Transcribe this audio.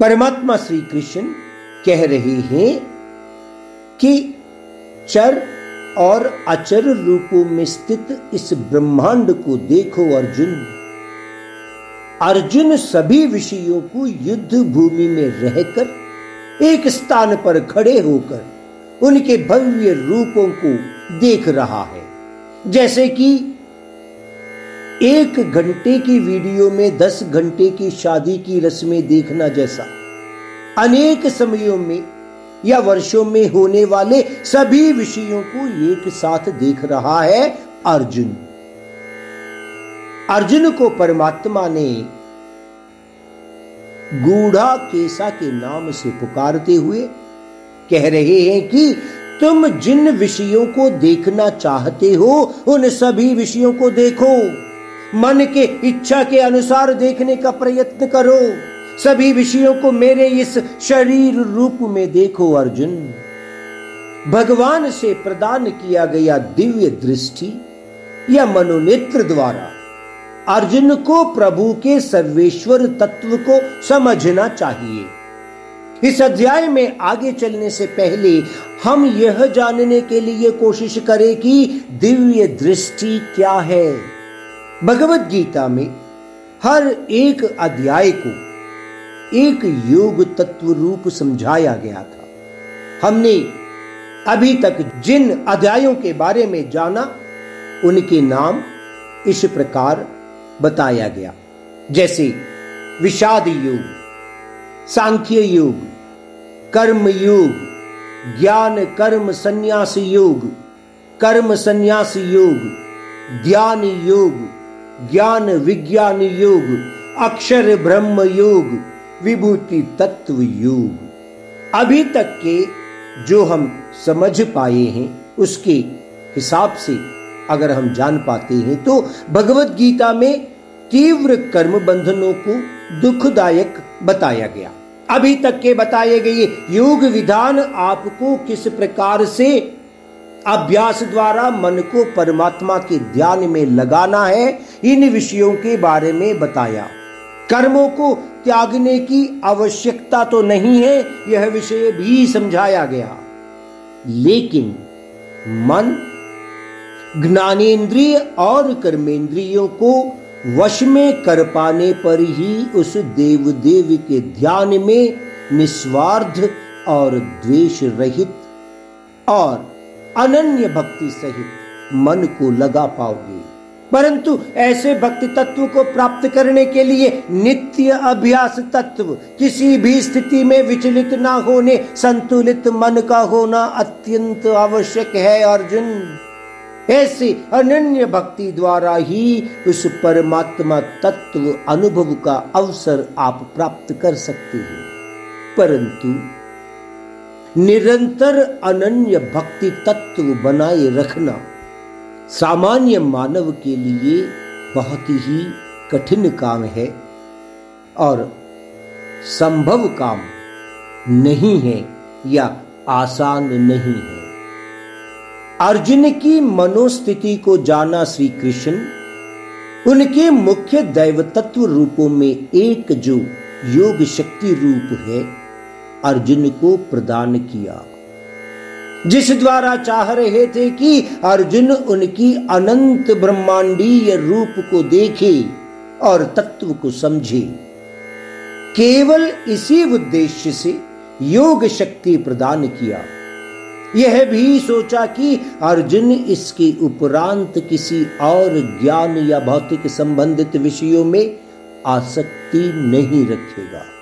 परमात्मा श्री कृष्ण कह रहे हैं कि चर और अचर रूपों में स्थित इस ब्रह्मांड को देखो अर्जुन। अर्जुन सभी विषयों को युद्ध भूमि में रहकर एक स्थान पर खड़े होकर उनके भव्य रूपों को देख रहा है। जैसे कि एक घंटे की वीडियो में दस घंटे की शादी की रस्में देखना जैसा। अनेक समयों में या वर्षों में होने वाले सभी विषयों को एक साथ देख रहा है अर्जुन। अर्जुन को परमात्मा ने गूढ़ा केसा के नाम से पुकारते हुए कह रहे हैं कि तुम जिन विषयों को देखना चाहते हो, उन सभी विषयों को देखो। मन के इच्छा के अनुसार देखने का प्रयत्न करो। सभी विषयों को मेरे इस शरीर रूप में देखो, अर्जुन। भगवान से प्रदान किया गया दिव्य दृष्टि या मनोनेत्र द्वारा अर्जुन को प्रभु के सर्वेश्वर तत्व को समझना चाहिए। इस अध्याय में आगे चलने से पहले हम यह जानने के लिए कोशिश करें कि दिव्य दृष्टि क्या है। भगवत गीता में हर एक अध्याय को एक योग तत्व रूप समझाया गया था। हमने अभी तक जिन अध्यायों के बारे में जाना, उनके नाम इस प्रकार बताया गया। जैसे विषाद योग, सांख्य योग, कर्म योग, ज्ञान कर्म संन्यास योग, कर्म संन्यास योग ध्यान योग ज्ञान विज्ञान योग, अक्षर ब्रह्म योग, विभूति तत्व योग। अभी तक के जो हम समझ पाए हैं, उसके हिसाब से अगर हम जान पाते हैं तो भगवत गीता में तीव्र कर्म बंधनों को दुखदायक बताया गया। अभी तक के बताए गए योग विधान आपको किस प्रकार से अभ्यास द्वारा मन को परमात्मा के ध्यान में लगाना है, इन विषयों के बारे में बताया। कर्मों को त्यागने की आवश्यकता तो नहीं है, यह विषय भी समझाया गया। लेकिन मन ज्ञानेन्द्रिय और कर्मेंद्रियों को वश में कर पाने पर ही उस देव देव के ध्यान में निस्वार्थ और द्वेष रहित और अनन्य भक्ति सहित मन को लगा पाओगे। परंतु ऐसे भक्ति तत्व को प्राप्त करने के लिए नित्य अभ्यास तत्व किसी भी स्थिति में विचलित ना होने, संतुलित मन का होना अत्यंत आवश्यक है अर्जुन। ऐसे अनन्य भक्ति द्वारा ही उस परमात्मा तत्व अनुभव का अवसर आप प्राप्त कर सकते हैं। परंतु निरंतर अनन्य भक्ति तत्व बनाए रखना सामान्य मानव के लिए बहुत ही कठिन काम है और संभव काम नहीं है या आसान नहीं है। अर्जुन की मनोस्थिति को जाना श्री कृष्ण उनके मुख्य दैव तत्व रूपों में एक जो योग शक्ति रूप है अर्जुन को प्रदान किया। जिस द्वारा चाह रहे थे कि अर्जुन उनकी अनंत ब्रह्मांडीय रूप को देखे और तत्व को समझे। केवल इसी उद्देश्य से योग शक्ति प्रदान किया। यह भी सोचा कि अर्जुन इसके उपरांत किसी और ज्ञान या भौतिक संबंधित विषयों में आसक्ति नहीं रखेगा।